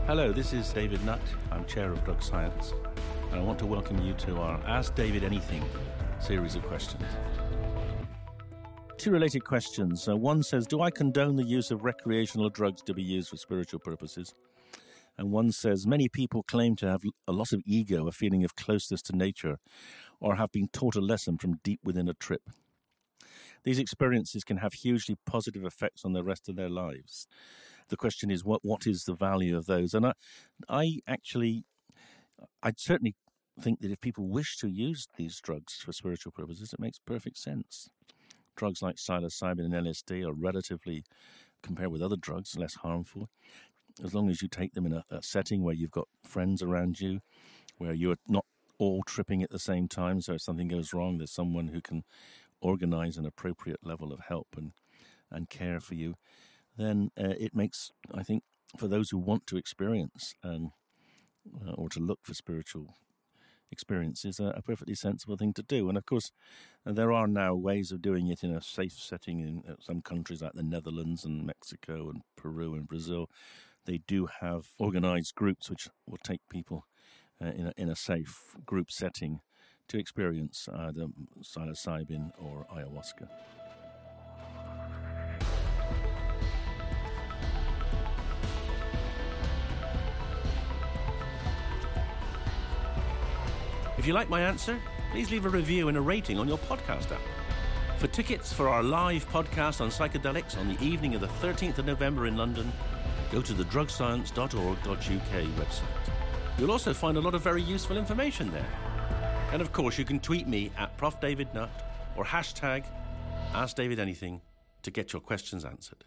Hello, this is David Nutt. I'm Chair of Drug Science, and I want to welcome you to our Ask David Anything series of questions. Two related questions. Uh, one says, Do I condone the use of recreational drugs to be used for spiritual purposes? And one says, Many people claim to have a loss of ego, a feeling of closeness to nature, or have been taught a lesson from deep within a trip. These experiences can have hugely positive effects on the rest of their lives. The question is, what, what is the value of those? And I, I actually, I'd certainly think that if people wish to use these drugs for spiritual purposes, it makes perfect sense. Drugs like psilocybin and LSD are relatively, compared with other drugs, less harmful. As long as you take them in a, a setting where you've got friends around you, where you're not all tripping at the same time. So if something goes wrong, there's someone who can organize an appropriate level of help and, and care for you. Then uh, it makes, I think, for those who want to experience and uh, or to look for spiritual experiences, a, a, perfectly sensible thing to do. And of course, there are now ways of doing it in a safe setting in uh, some countries like the Netherlands and Mexico and Peru and Brazil. They do have organized groups which will take people uh, in, a, in a safe group setting to experience either psilocybin or ayahuasca. If you like my answer, please leave a review and a rating on your podcast app. For tickets for our live podcast on psychedelics on the evening of the 13th of November in London, go to the drugscience.org.uk website. You'll also find a lot of very useful information there. And of course, you can tweet me at Prof. David or hashtag Ask David Anything to get your questions answered.